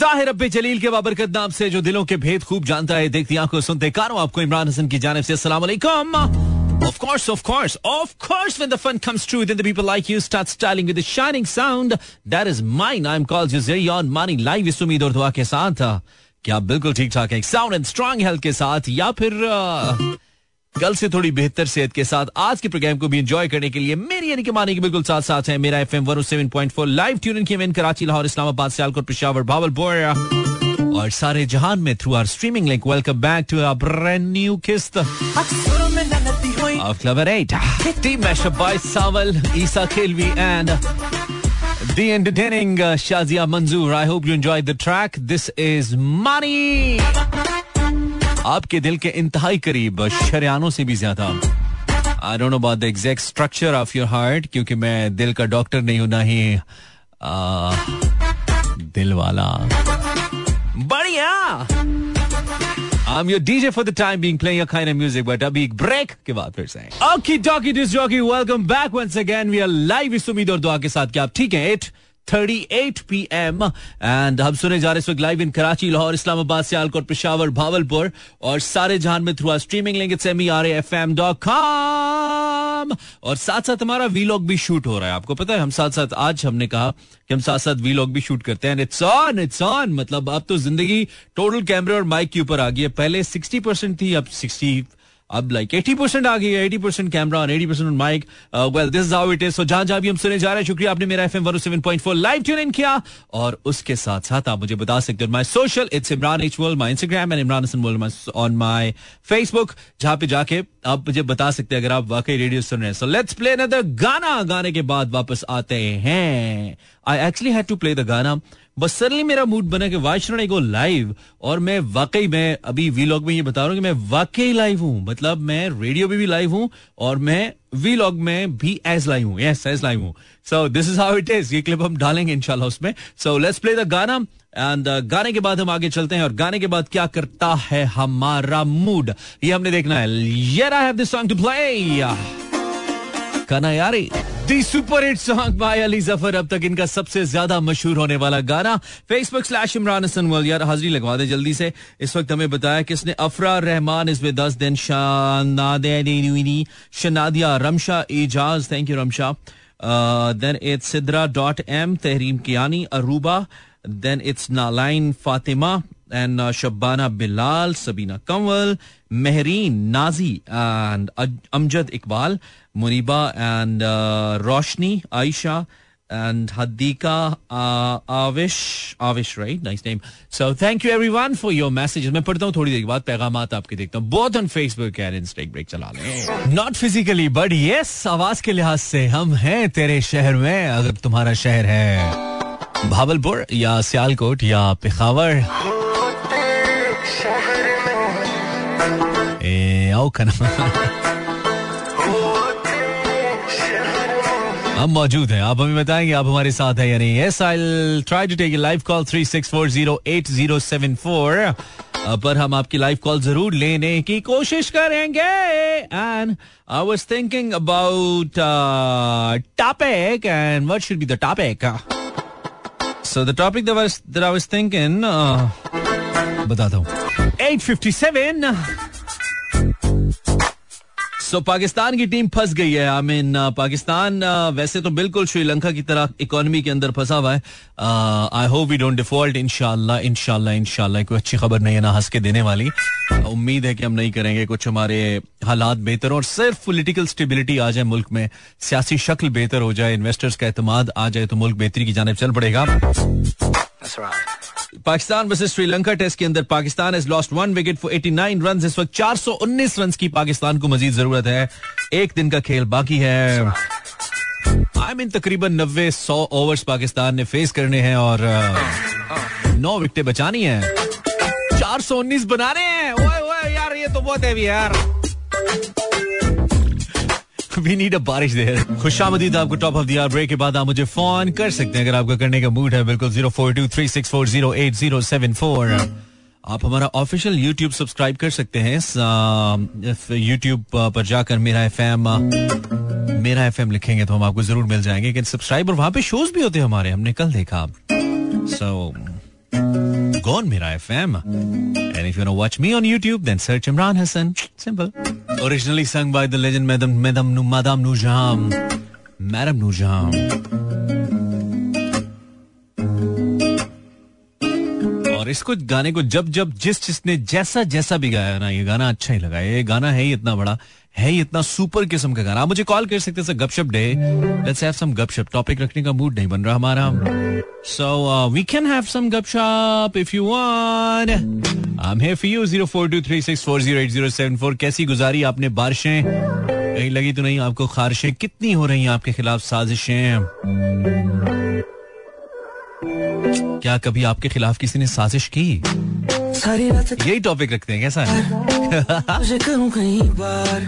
ताहिर अब्बे जलील के बाबरकत नाम से जो दिलों के भेद खूब जानता है देखती आँखों सुनते कानों आपको इमरान हसन की जानब से वालेकुम Of course, of course, of course, when the fun comes true, then the people like you start styling with the shining sound. That is mine. I'm called Jazeri on Money Live इस उम्मीद और दुआ के साथ क्या आप बिल्कुल ठीक ठाक हैं साउंड एंड स्ट्रांग हेल्थ के साथ uh, कल से थोड़ी बेहतर सेहत के साथ आज के प्रोग्राम को भी एंजॉय करने के लिए मेरी यानी कि मानी के बिल्कुल साथ साथ है मेरा F M one seven point four live tune in की कराची लाहौर इस्लामाबाद सियालकोट पिशावर भावलपुर और सारे जहान में through our streaming link welcome back to our brand new किस्त of Clever 8. Team mashup by Saval, Isa Kilvi and the entertaining uh, Shazia Manzoor. I hope you enjoyed the track. This is Money. आपके दिल के इंतहाई करीब शरियानों से भी ज़्यादा I don't know about the exact structure of your heart क्योंकि मैं दिल का डॉक्टर नहीं हूँ ना ही आ, दिल वाला बढ़िया I'm your DJ for the time being, playing your kind of music, but अभी एक break के बाद फिर से Okay, Doki Disc Jockey, welcome back once again. We are live इस उम्मीद और दुआ के साथ क्या आप ठीक हैं? 8 38 पीएम एंड हम सुने जा रहे इस वक्त लाइव इन कराची लाहौर इस्लामाबाद सियालकोट पिशावर भावलपुर और सारे जहान में through streaming link it's M M dot com और साथ साथ हमारा वीलॉग भी शूट हो रहा है आपको पता है हम साथ साथ आज हमने कहा कि हम साथ साथ वीलॉग भी शूट करते हैं इट्स ऑन इट्स ऑन मतलब अब तो ज़िंदगी टोटल कैमरे और माइक के ऊपर आ गई है पहले सिक्सटी परसेंट थी अब सिक्सटी अब लाइक एटी परसेंट आ गई है eighty percent camera eighty percent mic well this is it is so जहाँ जहाँ भी हम सुने जा रहे हैं, शुक्रिया आपने मेरा F M seven point four live tune in किया। और उसके साथ साथ आप मुझे बता सकते हो my social it's Imran H world my Instagram and Imran Hasan world on my Facebook जहाँ पे जाके आप मुझे बता सकते हैं अगर आप वाकई रेडियो सुन रहे हैं। सो लेट्स प्ले अनदर गाना। गाने के बाद वापस आते हैं। I actually had to play the गाना। बस सडनली मेरा मूड बना कि वाई गो लाइव और मैं वाकई मैं अभी वीलॉग में ये बता रहा हूँ कि मैं वाकई लाइव हूँ। मतलब मैं रेडियो में भी लाइव हूँ और मैं वीलॉग में भी एज लाइव हूँ। यस एज लाइव हूँ। So this is how it is ये क्लिप हम डालेंगे इनशाला उसमें। सो लेट्स प्ले द गाना एंड uh, गाने के बाद हम आगे चलते हैं और गाने के बाद क्या करता है हमारा मूड ये हमने देखना है। यार I have this song to play गाना यारी दी super hit song by Ali Zafar अब तक इनका सबसे ज़्यादा मशहूर होने वाला गाना फेसबुक स्लैश इमरान हसन यार, हाजिरी लगवा दे जल्दी से। इस वक्त हमें बताया अफरा रहमान इसमें दस दिन Shanadia Ramsha Ejaz. Thank you Ramsha. Then it's Sidra dot M Tehreem Kiyani, Aruba. Then it's Naline Fatima and Shabana Bilal, Sabina Kanwal, Mehreen, Naji and Amjad Iqbal. Muniba and Roshni Ayesha and Hadika uh, Avish Avish right? Nice name. So thank you everyone for your messages. मैं पढ़ता हूँ थोड़ी देर के बाद पैगाम आपके देखता हूँ। बहुत on Facebook and insta break चला लें नॉट फिजिकली बट यस आवाज़ के लिहाज से हम हैं तेरे शहर में अगर तुम्हारा शहर है। भावलपुर या सियालकोट या पिखावर। आओ कना हम मौजूद हैं। आप हमें बताएँगे आप हमारे साथ हैं यानी yes I try to take live call three six four zero eight zero seven four पर हम आपकी लाइव कॉल ज़रूर लेने की कोशिश करेंगे। And I was thinking about topic and what should be the topic so the topic that I was thinking बताता हूँ। 857 सो पाकिस्तान की टीम फंस गई है आई मीन पाकिस्तान वैसे तो बिल्कुल श्रीलंका की तरह इकोनॉमी के अंदर फंसा हुआ है। I hope we don't default इनशाला इनशाला इनशाला कोई अच्छी खबर नहीं है ना हंस के देने वाली। उम्मीद है कि हम नहीं करेंगे कुछ हमारे हालात बेहतर और सिर्फ़ पोलिटिकल स्टेबिलिटी आ जाए मुल्क में, सियासी शक्ल बेहतर हो जाए इन्वेस्टर्स का एतमाद आ जाए तो मुल्क बेहतरी की जानब चल पड़ेगा। पाकिस्तान वर्सेस श्रीलंका टेस्ट के अंदर Pakistan has lost one wicket for 89 run इस वक्त 419 रन की पाकिस्तान को मजीद ज़रूरत है। एक दिन का खेल बाकी है। आई मीन तकरीबन नब्बे सौ ओवर्स पाकिस्तान ने फेस करने हैं और नौ विकेटें बचानी है। चार सौ उन्नीस बनाने हैं। ओए ओए, यार, ये तो बहुत है यार। वी नीड अ बारिश देर खुशामदीद आपको टॉप ऑफ़ दिया ब्रेक के बाद आप मुझे फ़ोन कर सकते हैं। अगर आपका करने का मूड है बिल्कुल zero four two three six four zero eight zero seven four आप हमारा ऑफिशियल यूट्यूब सब्सक्राइब कर सकते हैं। यूट्यूब पर जाकर मेरा एफ़ एम मेरा एफ़ एम लिखेंगे तो हम आपको ज़रूर मिल जाएँगे। लेकिन सब्सक्राइबर वहाँ पे शोज़ भी होते हैं हमारे। हमने कल देखा। सो so, Go on Mira FM. And if you want to watch me on YouTube, then search Imran Hassan. Simple. Originally sung by the legend Madam Madam Madam Nujam. Madam Nujam. इसको गाने को जब जब जिस जिसने जैसा जैसा भी गाया ना, ये गाना अच्छा ही लगा, ये गाना है ही इतना बड़ा, है ही इतना सुपर किस्म का गाना। आप मुझे कॉल कर सकते हैं गपशप डे। लेट्स हैव सम गपशप। टॉपिक रखने का मूड नहीं बन रहा हमारा। So we can have some गपशप if you want I am here for you 0423640807 कैसी गुजारी आपने? बारिशें? कहीं लगी तो नहीं? आपको खारिशें कितनी हो रही हैं आपके खिलाफ साजिशें? क्या कभी आपके खिलाफ किसी ने साजिश की यही टॉपिक रखते हैं कैसा है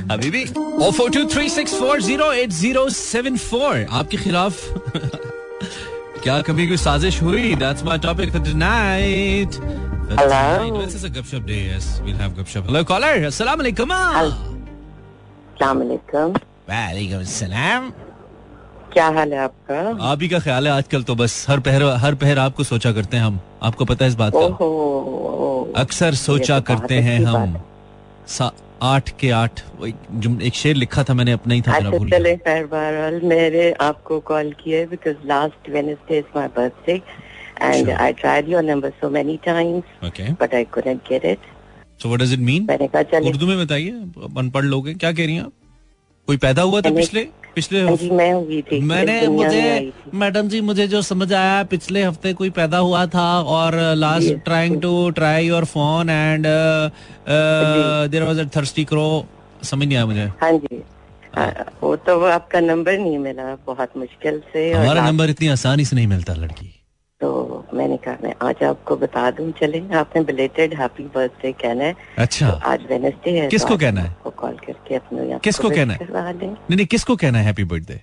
अभी भी O four two three six four zero eight zero seven four आपके खिलाफ क्या कभी कोई साजिश हुई that's my topic for tonight Hello. This is a gupshup day. Yes, we'll have gupshup. Hello, caller. Assalamu alaikum. सलामकुम वालेकुम सलाम. क्या हाल है आपका? आप ही का ख्याल है आजकल तो बस हर पहर हर पहर आपको सोचा करते हैं हम। आपको पता है इस बात का? अक्सर सोचा तो करते हैं हम। आठ के आठ एक शेर लिखा था मैंने अपना ही था मेरा अच्छा चले खैर बहरहाल मैंने आपको कॉल किया because last is my birthday and I tried your number so many times but I couldn't get it so what does it mean मैंने कहा चले। उर्दू में बताइए अनपढ़ लोग हैं क्या कह रही हैं आप? कोई पैदा हुआ था पिछले? पिछले हफ... मैं हुई थी मैंने मुझे मैडम जी मुझे जो समझ आया पिछले हफ़्ते कोई पैदा हुआ था और last trying to try your phone and there was at thirsty crow समझ नहीं आया मुझे। हाँ जी। आ, वो तो वो आपका नंबर नहीं मिला बहुत मुश्किल से हमारा नंबर इतनी आसानी से नहीं मिलता लड़की। तो मैंने कहा मैं आज आपको बता दूँ चले आपने बिलेटेड हैप्पी बर्थडे कहना है। अच्छा। तो आज वेनसडे है किसको तो कहना है? आपको कॉल करके अपने किसको कहना है? नहीं नहीं किसको कहना है हैप्पी बर्थडे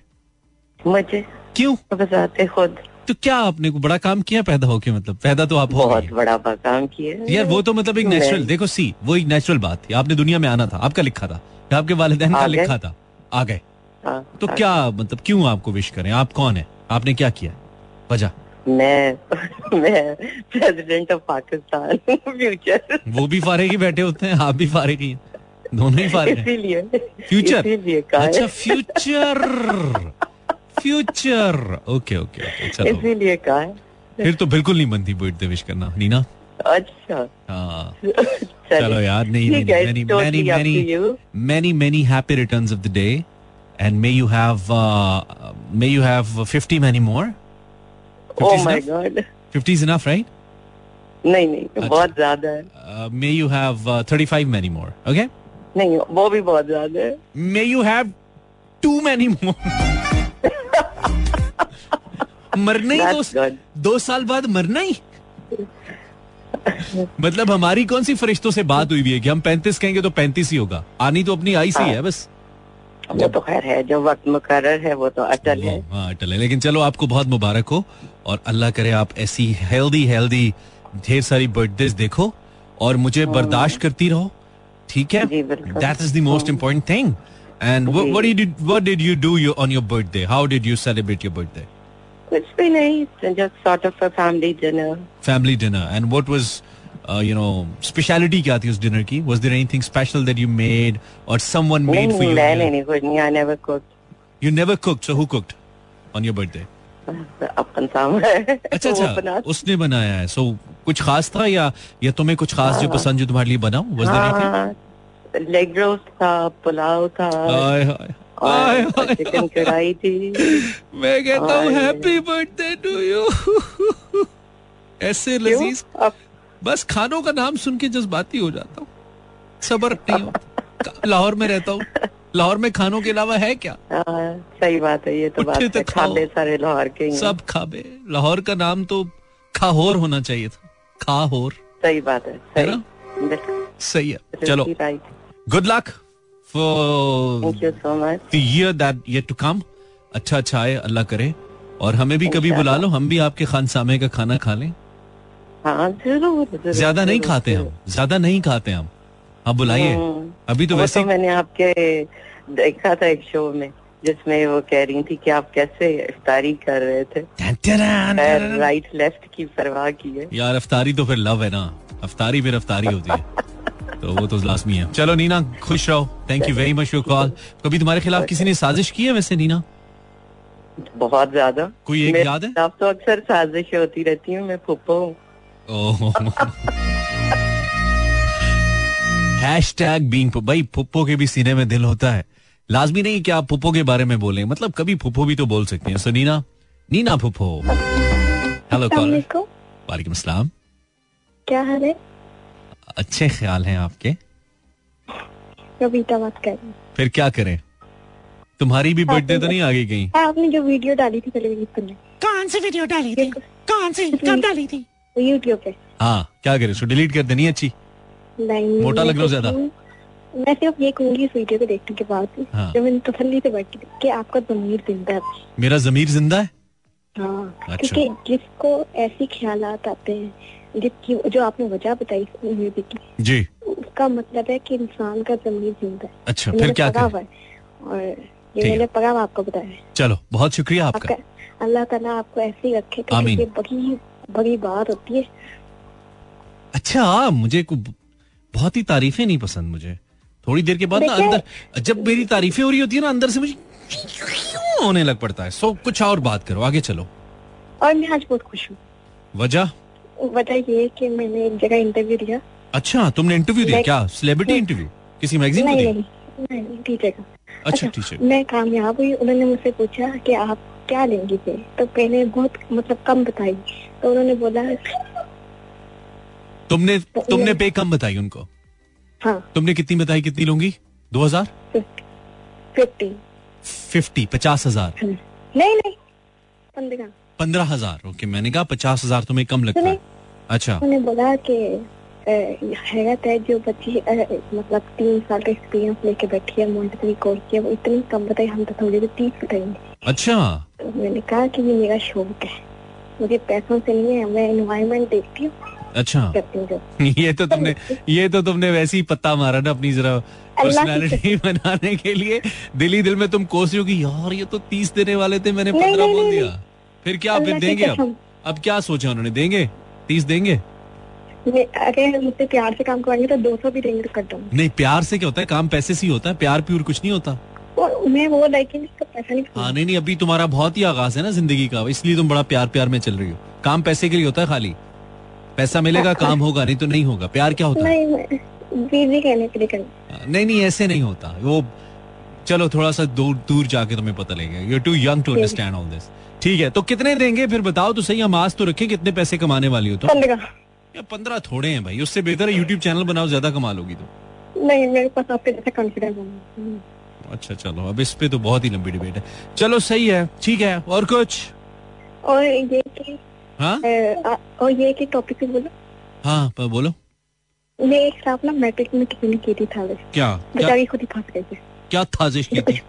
मुझे। क्यों? बताते खुद। तो क्या आपने को बड़ा काम किया पैदा होके मतलब? पैदा तो आप हो बहुत बड़ा काम किया यार वो तो मतलब एक नेचुरल देखो सी वो एक नेचुरल बात थी। आपने दुनिया में आना था। आपका लिखा था। आपके वालिदैन का लिखा था। आ गए। हाँ, तो। क्या मतलब क्यों आपको विश करें? आप कौन है? आपने क्या किया? वजह। मैं मैं प्रेसिडेंट ऑफ़ पाकिस्तान फ्यूचर वो भी फारे ही बैठे होते हैं आप भी फारे ही। हैं दोनों ही। फारे इसीलिए फ्यूचर इसीलिए अच्छा future future okay okay okay चलो इसीलिए कहा है। फिर तो बिल्कुल नहीं बनती बर्थडे विश करना नीना? अच्छा। हाँ। चलो यार नहीं है, to you. many many happy returns of the day and may you have uh, may you have 50 many more. 50 Oh is my enough? God. 50 is enough right? नहीं नहीं बहुत ज़्यादा है। May you have uh, 35 many more okay? नहीं वो भी बहुत ज़्यादा है। May you have too many more. मरना ही दो, दो साल बाद मरना ही। मतलब हमारी कौन सी फरिश्तों से बात हुई भी है कि हम पैंतीस कहेंगे तो पैंतीस ही होगा। आनी तो अपनी आई सी है बस। वो तो खैर है जो वक्त मुकर है वो तो अटल है। हाँ अटल है। लेकिन चलो आपको बहुत मुबारक हो और अल्लाह करे आप ऐसी हेल्दी हेल्दी ढेर सारी बर्थडेज देखो और मुझे बर्दाश्त करती रहो ठीक है? हाँ। That is the most important thing and did you what did you do you on your birthday? How did you celebrate your birthday? कुछ भी नहीं just sort of a family dinner family dinner. And what was uh, you know speciality क्या थी उस dinner की was there anything special that you made or someone नहीं made for नहीं नहीं कुछ नहीं I never cook you never cooked so who cooked on your birthday अपन सामने अच्छा अच्छा उसने बनाया है सो कुछ खास था या या तुम्हें कुछ खास जो पसंद जो तुम्हारे लिए was there anything हाँ लेग रोस्ट था पुलाव था हाय हाय चिकन कढ़ाई थी मैं कहता हूँ हैप्पी बर्थडे टू यू ऐसे लजीज बस खानों का नाम सुन के जज्बाती हो जाता हूँ। सबर नहीं होता। लाहौर में रहता हूँ। लाहौर में खानों के अलावा है क्या? हाँ, सही बात है ये तो बात तो है। खाबे सारे लाहौर के ही सब खाबे। लाहौर का नाम तो खाहोर होना चाहिए था। खाहोर। सही बात है है सही ना सही है। चलो। गुड लक फॉर अच्छा अच्छा आए अल्लाह करे। और हमें भी कभी बुला लो। हम भी आपके खान सामे का खाना खा लें। हाँ ज़्यादा नहीं खाते हम ज़्यादा नहीं खाते हम। आप बुलाइए। हम्म। अभी तो वैसे तो मैंने आपके देखा था एक शो में जिसमें वो कह रही थी कि आप कैसे इफ्तारी कर रहे थे। राइट लेफ़्ट की परवाह की है। यार अफ्तारी तो फिर लव है ना। अफ्तारी फिर अफ्तारी होती है। तो वो तो लाजमी है। चलो नीना खुश रहो। Thank you very much your call कभी तुम्हारे खिलाफ किसी ने साजिश की है वैसे नीना? बहुत ज़्यादा। कोई एक याद है? आप तो अक्सर साजिश होती रहती हूँ। मैं फुप्पो हूँ। हैश टैग बींग भाई पुप्पो के भी सीने में दिल होता है। लाजमी नहीं कि आप पुप्पो के बारे में बोलें। मतलब कभी पुप्पो भी तो बोल सकते हैं। So Neena Puppo hello caller वालेकुम। सलाम क्या हाल है? अच्छे ख्याल हैं आपके। कविता बात कर फिर क्या करें? तुम्हारी भी बर्थडे तो नहीं आ गई? कहीं आपने जो वीडियो डाली थी टेलीविज़न कौन सी वीडियो डाली थी? कौन सी? कब डाली थी? यूट्यूब पे। हाँ क्या करें? उसको डिलीट कर देनी अच्छी? मोटा लग रहा ज़्यादा? मैं सिर्फ़ ये कहूँगी इस वीडियो को देखने के बाद हाँ। जब मैंने तसल्ली से बैठी कि आपका जमीर ज़िंदा है। मेरा जमीर ज़िंदा है? हाँ अच्छा। क्योंकि जिसको ऐसी ख्याल आते हैं जिसकी जो आपने वजह बताई म्यूज़िक की जी। उसका मतलब है कि इंसान का जमीर ज़िंदा है। अच्छा फिर क्या करें? और ये मैंने पगा आपको बताया चलो बहुत शुक्रिया आपका। अल्लाह ताला आपको ऐसे ही रखे बड़ी बात होती है। अच्छा मुझे बहुत ही तारीफें नहीं पसंद मुझे। थोड़ी देर के बाद ना अंदर जब मेरी तारीफें हो रही होती है ना अंदर से मुझे होने लग पड़ता है? सो कुछ और बात करो आगे चलो। और मैं आज बहुत खुश हूँ। वजह? वजह ये कि मैंने एक जगह इंटरव्यू दिया। अच्छा तुमने इंटरव्यू दिया? क्या सेलिब्रिटी इंटरव्यू किसी मैगजीन में नहीं नहीं टीचर का। अच्छा टीचर अच्छा, मैं कामयाब हुई उन्होंने मुझसे पूछा कि आप क्या लेंगी थे तो पहले बहुत मतलब कम बताई। तो उन्होंने बोला तुमने तुमने पे कम बताई उनको? हाँ। तुमने कितनी बताई कितनी लूँगी? दो हज़ार? फिफ्टी। फिफ्टी पचास हज़ार। हाँ। नहीं नहीं। पंद्रह। पंद्रह हज़ार। ओके मैंने कहा पचास हज़ार तुम्हें कम लगता है। अच्छा। उन्होंने बोला कि हैरत है जो बच्ची मतलब तीन साल का एक्सपीरियंस लेके बैठी है मॉन्टेसरी कोर्स किया वो इतनी कम बताई हम तो थोड़ी तीस बताएँगे। अच्छा। मैंने कहा कि ये मेरा शौक है। मुझे पैसों से नहीं है मैं एनवायरमेंट देखती हूँ। अच्छा। ये तो तुमने ये तो तुमने वैसे ही पत्ता मारा ना अपनी जरा पर्सनालिटी बनाने के लिए। दिल ही दिल में तुम कोस रही कि यार ये तो तीस देने वाले थे मैंने पंद्रह बोल दिया। फिर क्या फिर देंगे अब? अब क्या सोचा उन्होंने देंगे? तीस देंगे? अगर मुझसे प्यार से काम करवाएँगे तो दो सौ भी देंगे तो कर दूँगा। नहीं प्यार से क्या होता है? काम पैसे से ही होता है प्यार प्यूर कुछ नहीं होता। मैं वो लेकिन पैसा नहीं हाँ नहीं नहीं अभी तुम्हारा बहुत ही आगाज़ है ना ज़िंदगी का। इसलिए तुम बड़ा प्यार प्यार में चल रही हो। काम पैसे के लिए होता है खाली। पैसा मिलेगा काम होगा नहीं तो नहीं होगा। प्यार क्या होता है? कहने के लिए नहीं नहीं ऐसे नहीं होता। वो चलो थोड़ा सा दूर दूर जाके तुम्हें पता लगेगा। You too young to understand all this ठीक है तो कितने देंगे? फिर बताओ तो सही हम आज तो रखें कितने पैसे कमाने वाली हो तो पंद्रह। थोड़े हैं भाई। उससे बेहतर है यूट्यूब चैनल बनाओ ज़्यादा कमा लोगी तो नहीं मेरे पास आपके जैसा कॉन्फिडेंस अच्छा चलो अब इस पे तो बहुत ही लंबी डिबेट है। चलो सही है ठीक है और कुछ? और ये कि हाँ? और ये कि टॉपिक पे बोलो। हाँ पर बोलो। मैं एक साथ ना मैट्रिक में किसी ने की थी था क्या? बेचारी खुद ही फंस गई थी। क्या थाजिश की थी?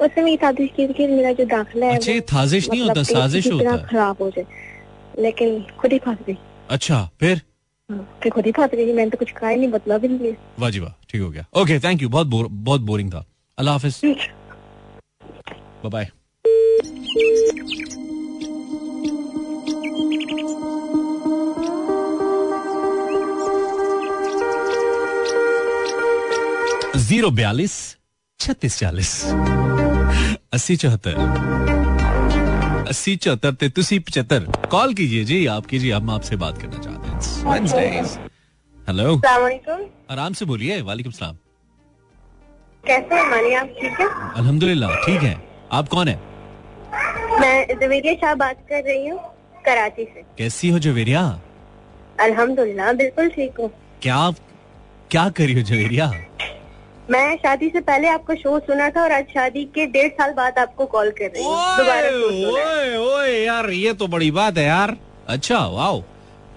उसने मेरी साजिश की थी कि मेरा जो दाखिला है अच्छा थाजिश नहीं होता मतलब साजिश होता। है खराब हो जाए। लेकिन खुद ही फंस गई। अच्छा फिर? हाँ, खुद ही फंस गई मैंने तो कुछ कहा नहीं बदला भी नहीं। वाह जी वाह ठीक हो गया। ओके थैंक यू बहुत बहुत बोरिंग था। अल्लाह हाफिज। बाय ज़ीरो बयालीस छत्तीस चालीस। अस्सी चौहत्तर। अस्सी चौहत्तर तैतीस पचहत्तर। कॉल कीजिए जी आप कीजिए हम आपसे बात करना चाहते हैं। हेलो आराम से बोलिए वालेकुम सलाम। कैसे हैं मानी आप ठीक है? अल्हम्दुलिल्लाह ठीक है। आप कौन है? मैं जवेरिया शाह बात कर रही हूँ कराची से। कैसी हो जवेरिया? अल्हम्दुलिल्लाह बिल्कुल ठीक हूँ। क्या आप क्या करी हो जवेरिया? मैं शादी से पहले आपका शो सुना था और आज शादी के डेढ़ साल बाद आपको कॉल कर रही हूँ। दोबारा ओए यार ये तो बड़ी बात है यार। अच्छा वाओ।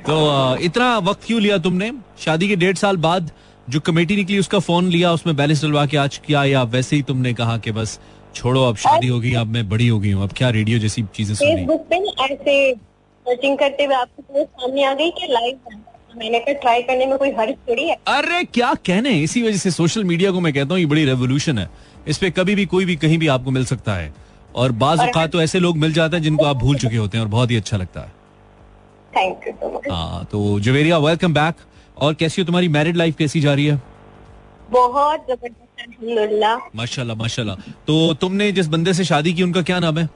तो इतना वक्त क्यों लिया तुमने? शादी के डेढ़ साल बाद जो कमेटी निकली उसका फ़ोन लिया उसमें बैलेंस डलवा के आज किया या वैसे ही तुमने कहा कि बस छोड़ो अब शादी होगी अब मैं बड़ी हो गई हूँ अब क्या रेडियो जैसी चीज़ें सुनी? फेसबुक पे ऐसे सर्चिंग करते हुए आपको सामने आ गई कि लाइव मैंने कहा ट्राई करने में कोई हर्ज थोड़ी है? अरे क्या कहने? इसी वजह से सोशल मीडिया को मैं कहता हूँ ये बड़ी रेवोल्यूशन है। इस पे कभी भी कोई भी कहीं भी आपको मिल सकता है। और बाज औकात तो ऐसे लोग मिल जाते हैं जिनको आप भूल चुके होते हैं और बहुत ही अच्छा लगता है। थैंक यू सो मच हाँ तो जवेरिया वेलकम बैक और कैसी हो तुम्हारी मैरिड लाइफ कैसी जा रही है? बहुत ज़बरदस्त माशाल्लाह माशाल्लाह। तो तुमने जिस बंदे से शादी की उनका क्या नाम है?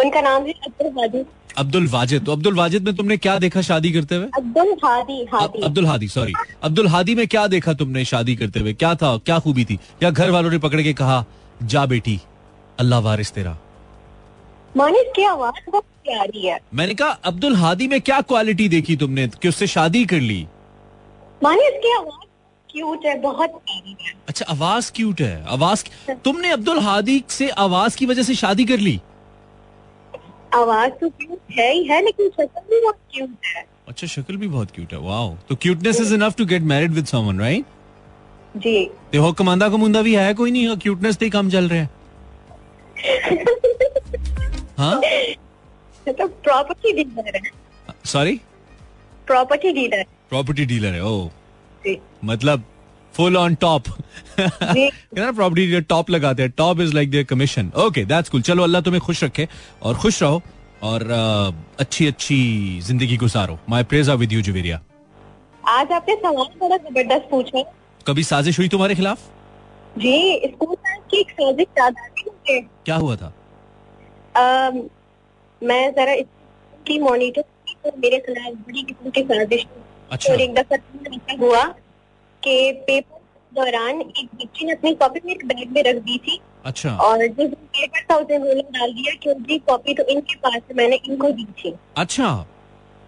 उनका नाम है अब्दुल हादी अब्दुल वाजिद। तो अब्दुल वाजिद में तुमने क्या देखा शादी करते हुए? अब्दुल हादी हादी। अब्दुल हादी सॉरी अब्दुल हादी में क्या देखा तुमने शादी करते हुए? क्या था क्या खूबी थी? या घर वालों ने पकड़ के कहा जा बेटी अल्लाह वारिस तेरा। मानिस की आवाज़ बहुत प्यारी है। मैंने कहा अब्दुल हादी में क्या क्वालिटी देखी तुमने कि उससे शादी कर ली? मानिस की आवाज़ क्यूट है बहुत प्यारी है। अच्छा आवाज़ क्यूट है। आवाज़ तुमने अब्दुल हादी से आवाज़ की वजह से शादी कर ली? आवाज़ तो क्यूट है ही है लेकिन शक्ल भी बहुत क्यूट है। अच्छा शक्ल भी बहुत क्यूट है। वाओ तो cuteness is enough to get married with someone right जी। ते हो कमांदा कमुंदा भी है कोई नहीं? क्यूटनेस ते ही काम चल रहा है। हाँ? तो प्रॉपर्टी डीलर है। Sorry property dealer property dealer है ओ जी। मतलब फुल ऑन टॉप जी। प्रॉपर्टी डीलर टॉप लगाते हैं top is like their commission okay that's cool चलो अल्लाह तुम्हें खुश रखे और खुश रहो और अ, अच्छी अच्छी ज़िंदगी गुजारो। My prayers are with you Juveria आज आपने सवाल बड़ा ज़बरदस्त पूछा। कभी साजिश हुई तुम्हारे खिलाफ? जी स्कूल की एक साजिश याद आती क्या हुआ था? अम, मैं जरा की मॉनिटर तो मेरे खिलाफ बड़ी किस्म की साजिश अच्छा। और एक दफ़ा हुआ कि पेपर दौरान एक बच्ची ने अपनी कॉपी मेरे बैग में रख दी थी। अच्छा। और दिन पेपर था उसने रोला डाल दिया कि उनकी कॉपी तो इनके पास मैंने इनको दी थी। अच्छा।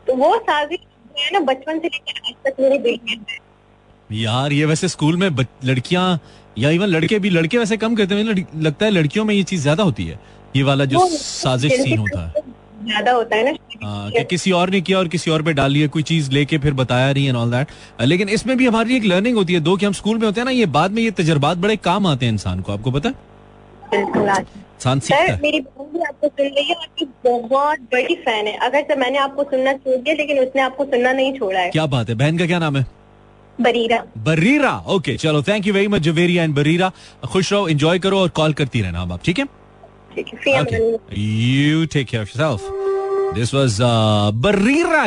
तो वो साजिश है ना बचपन से लेकर आज तक मेरे दिल में यार ये वैसे स्कूल में लड़कियाँ या इवन लड़के भी लड़के वैसे कम करते हैं। लगता है लड़कियों में ये चीज़ ज़्यादा होती है। ये वाला जो साजिश सीन होता है। ज़्यादा होता है ना हाँ, कि किसी और ने किया और किसी और पे डाल लिया कोई चीज़ लेके फिर बताया नहीं एंड ऑल दैट लेकिन इसमें भी हमारी एक लर्निंग होती है दो कि हम स्कूल में होते हैं ना ये बाद में ये तजर्बात बड़े काम आते हैं इंसान को आपको पता है? बिल्कुल इंसान सीखता सर है। मेरी बहन भी आपको सुन रही है आपकी बहुत बड़ी फ़ैन है। अगर से मैंने आपको सुनना छोड़ दिया लेकिन उसने आपको सुनना नहीं छोड़ा है। क्या बात है बहन का क्या नाम है? बरीरा। बरीरा ओके चलो thank you very much Javeria and Barira. खुश रहो एंजॉय करो और कॉल करती रहना आप ठीक है? ठीक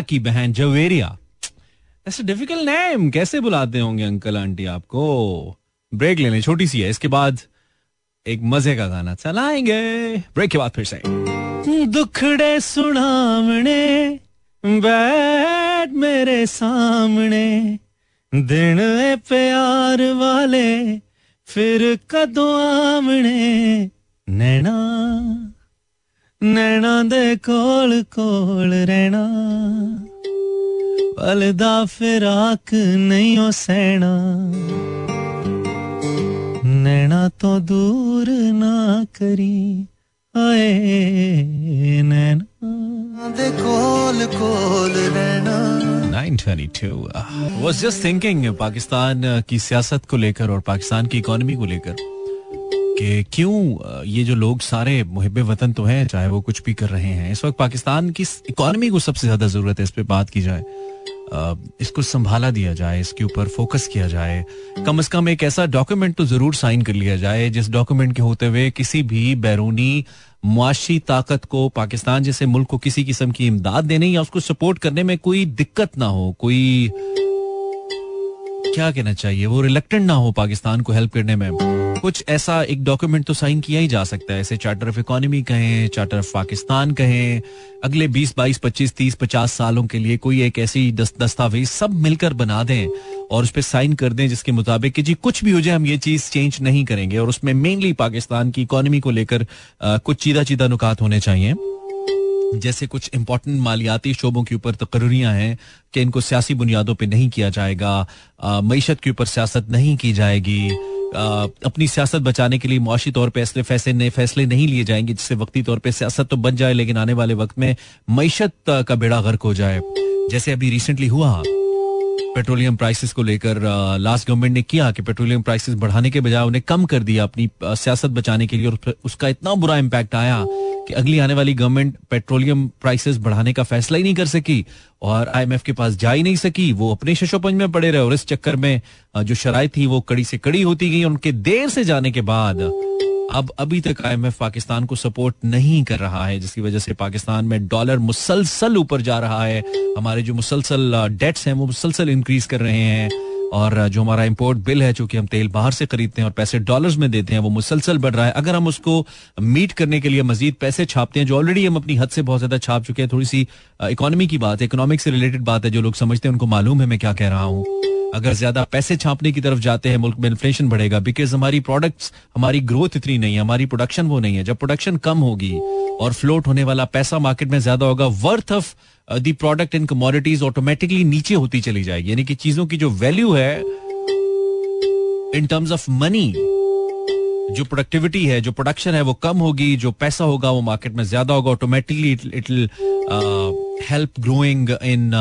की बहन जवेरिया डिफ़िकल्ट नेम कैसे बुलाते होंगे अंकल आंटी आपको? ब्रेक ले लें, छोटी सी है। इसके बाद एक मज़े का गाना चलाएँगे। ब्रेक के बाद फिर से। दुखड़े सुनावने, बैठ मेरे सामने। दिन प्यार वाले, फिर कदों आमने। नैना नैना दे कोल कोल रहना पलदा फिराक नहीं हो सैना नैना तो दूर ना करी आए नैना दे कोल कोल रहना 922 was just thinking पाकिस्तान की सियासत को लेकर और पाकिस्तान की इकोनॉमी को लेकर। कि क्यों ये जो लोग सारे मुहब वतन तो हैं, चाहे वो कुछ भी कर रहे हैं, इस वक्त पाकिस्तान की इकोनॉमी को सबसे ज़्यादा ज़रूरत है इस पर बात की जाए। इसको संभाला दिया जाए, इसके ऊपर फोकस किया जाए। कम से कम एक ऐसा डॉक्यूमेंट तो ज़रूर साइन कर लिया जाए, जिस डॉक्यूमेंट के होते हुए किसी भी बैरूनी मुआशी ताकत को पाकिस्तान जैसे मुल्क को किसी किस्म की इमदाद देने या उसको सपोर्ट करने में कोई दिक्कत ना हो, कोई क्या कहना चाहिए, वो रिलेक्टेंट ना हो पाकिस्तान को हेल्प करने में। कुछ ऐसा एक डॉक्यूमेंट तो साइन किया ही जा सकता है। ऐसे चार्टर ऑफ़ इकोनॉमी कहें चार्टर ऑफ़ पाकिस्तान कहें अगले 20 22 25 30 50 सालों के लिए कोई एक ऐसी दस, दस्तावेज़ सब मिलकर बना दें और उस पर साइन कर दें जिसके मुताबिक कि जी कुछ भी हो जाए हम ये चीज़ चेंज नहीं करेंगे और उसमें मेनली पाकिस्तान की इकोनॉमी को लेकर कुछ चीदा चीदा नुकात होने चाहिए। जैसे कुछ इंपॉर्टेंट मालियाती शोबों के ऊपर तकर्रियाँ हैं कि इनको सियासी बुनियादों पर नहीं किया जाएगा मीशत के ऊपर सियासत नहीं की जाएगी। अपनी सियासत बचाने के लिए मुआशी तौर पर ऐसे फैसले नए फैसले नहीं लिए जाएँगे, जिससे वक्ती तौर पर सियासत तो बन जाए, लेकिन आने वाले वक्त में मीशत का बेड़ा गर्क हो जाए, जैसे अभी रिसेंटली हुआ। पेट्रोलियम प्राइसेस को लेकर लास्ट गवर्नमेंट ने किया कि पेट्रोलियम प्राइसेस बढ़ाने के बजाय उन्हें कम कर दिया अपनी सियासत बचाने के लिए और उसका इतना बुरा इम्पैक्ट आया कि अगली आने वाली गवर्नमेंट पेट्रोलियम प्राइसेस बढ़ाने का फैसला ही नहीं कर सकी और आईएमएफ के पास जा ही नहीं सकी। वो अपने शशोपंज में पड़े रहे और इस चक्कर में जो शराय थी वो कड़ी से कड़ी होती गई उनके देर से जाने के बाद अब अभी तक आई आईएमएफ पाकिस्तान को सपोर्ट नहीं कर रहा है, जिसकी वजह से पाकिस्तान में डॉलर मुसलसल ऊपर जा रहा है। हमारे जो मुसलसल डेट्स हैं, वो मुसलसल इंक्रीज कर रहे हैं। और जो हमारा इंपोर्ट बिल है जो कि हम तेल बाहर से खरीदते हैं और पैसे डॉलर्स में देते हैं, वो मुसलसल बढ़ रहा है। अगर हम उसको मीट करने के लिए मजीद पैसे छापते हैं, जो ऑलरेडी हम अपनी हद से बहुत ज़्यादा छाप चुके हैं, थोड़ी सी इकोनॉमी की बात है इकोनॉमिक से रिलेटेड बात है, जो लोग समझते हैं, उनको मालूम है मैं क्या कह रहा हूँ। अगर ज़्यादा पैसे छापने की तरफ़ जाते हैं, मुल्क में इन्फ्लेशन बढ़ेगा बिकॉज़ हमारी प्रोडक्ट्स हमारी ग्रोथ इतनी नहीं है, हमारी प्रोडक्शन वो नहीं है। जब प्रोडक्शन कम होगी और फ्लोट होने वाला पैसा मार्केट में ज़्यादा होगा worth of the product in commodities automatically नीचे होती चली जाएगी। यानी कि चीज़ों की जो वैल्यू है इन टर्म्स ऑफ़ मनी जो प्रोडक्टिविटी है, जो प्रोडक्शन है, वो कम होगी, जो पैसा होगा, वो मार्केट में ज़्यादा होगा automatically it help growing in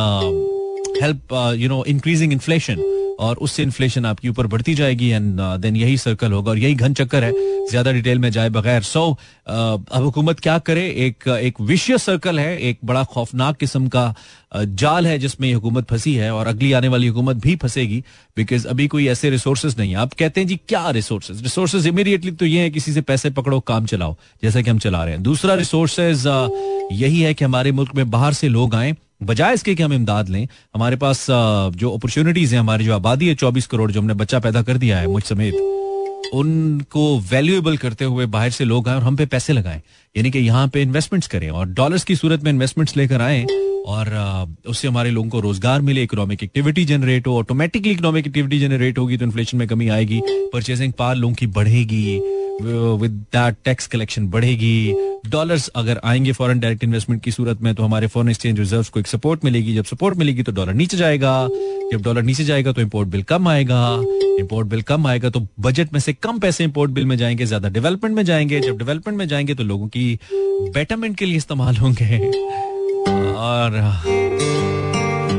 help you know increasing inflation और उससे इन्फ्लेशन आपके ऊपर बढ़ती जाएगी एंड देन uh, यही सर्कल होगा और यही घन चक्कर है। ज़्यादा डिटेल में जाए बगैर। सो so, uh, अब हुकूमत क्या करे? एक एक विषय सर्कल है एक बड़ा खौफनाक किस्म का uh, जाल है जिसमें ये हुकूमत फंसी है और अगली आने वाली हुकूमत भी फंसेगी बिकॉज़ अभी कोई ऐसे रिसोर्सेज नहीं है। आप कहते हैं जी क्या रिसोर्सेज रिसोर्सेज इमीडिएटली तो ये है किसी से पैसे पकड़ो काम चलाओ जैसा कि हम चला रहे हैं। दूसरा रिसोर्सेज यही है कि हमारे मुल्क में बाहर से लोग आए बजाय इसके कि हम इमदाद लें, हमारे पास जो अपॉर्चुनिटीज़ हैं, हमारी जो आबादी है, चौबीस करोड़ जो हमने बच्चा पैदा कर दिया है मुझ समेत। उनको वैल्यूएबल करते हुए बाहर से लोग आए और हम पे पैसे लगाएँ। यानी कि यहाँ पे इन्वेस्टमेंट्स करें और डॉलर्स की सूरत में इन्वेस्टमेंट्स लेकर आए और उससे हमारे लोगों को रोज़गार मिले इकोनॉमिक एक्टिविटी जनरेट हो ऑटोमेटिकली इकोनॉमिक एक्टिविटी जनरेट होगी तो इन्फ्लेशन में कमी आएगी परचेसिंग पावर लोगों की बढ़ेगी विद दैट टैक्स कलेक्शन बढ़ेगी। डॉलर्स अगर आएँगे फॉरेन डायरेक्ट इन्वेस्टमेंट की सूरत में तो हमारे फॉरेन एक्सचेंज रिज़र्व को एक सपोर्ट मिलेगी। जब सपोर्ट मिलेगी तो डॉलर नीचे जाएगा। जब डॉलर नीचे जाएगा तो इम्पोर्ट बिल कम आएगा। इम्पोर्ट बिल कम आएगा तो बजट में से कम पैसे इम्पोर्ट बिल में जाएँगे ज़्यादा डेवलपमेंट में जाएँगे जब डेवलपमेंट में जाएँगे तो लोगों की बेटरमेंट के लिए इस्तेमाल होंगे और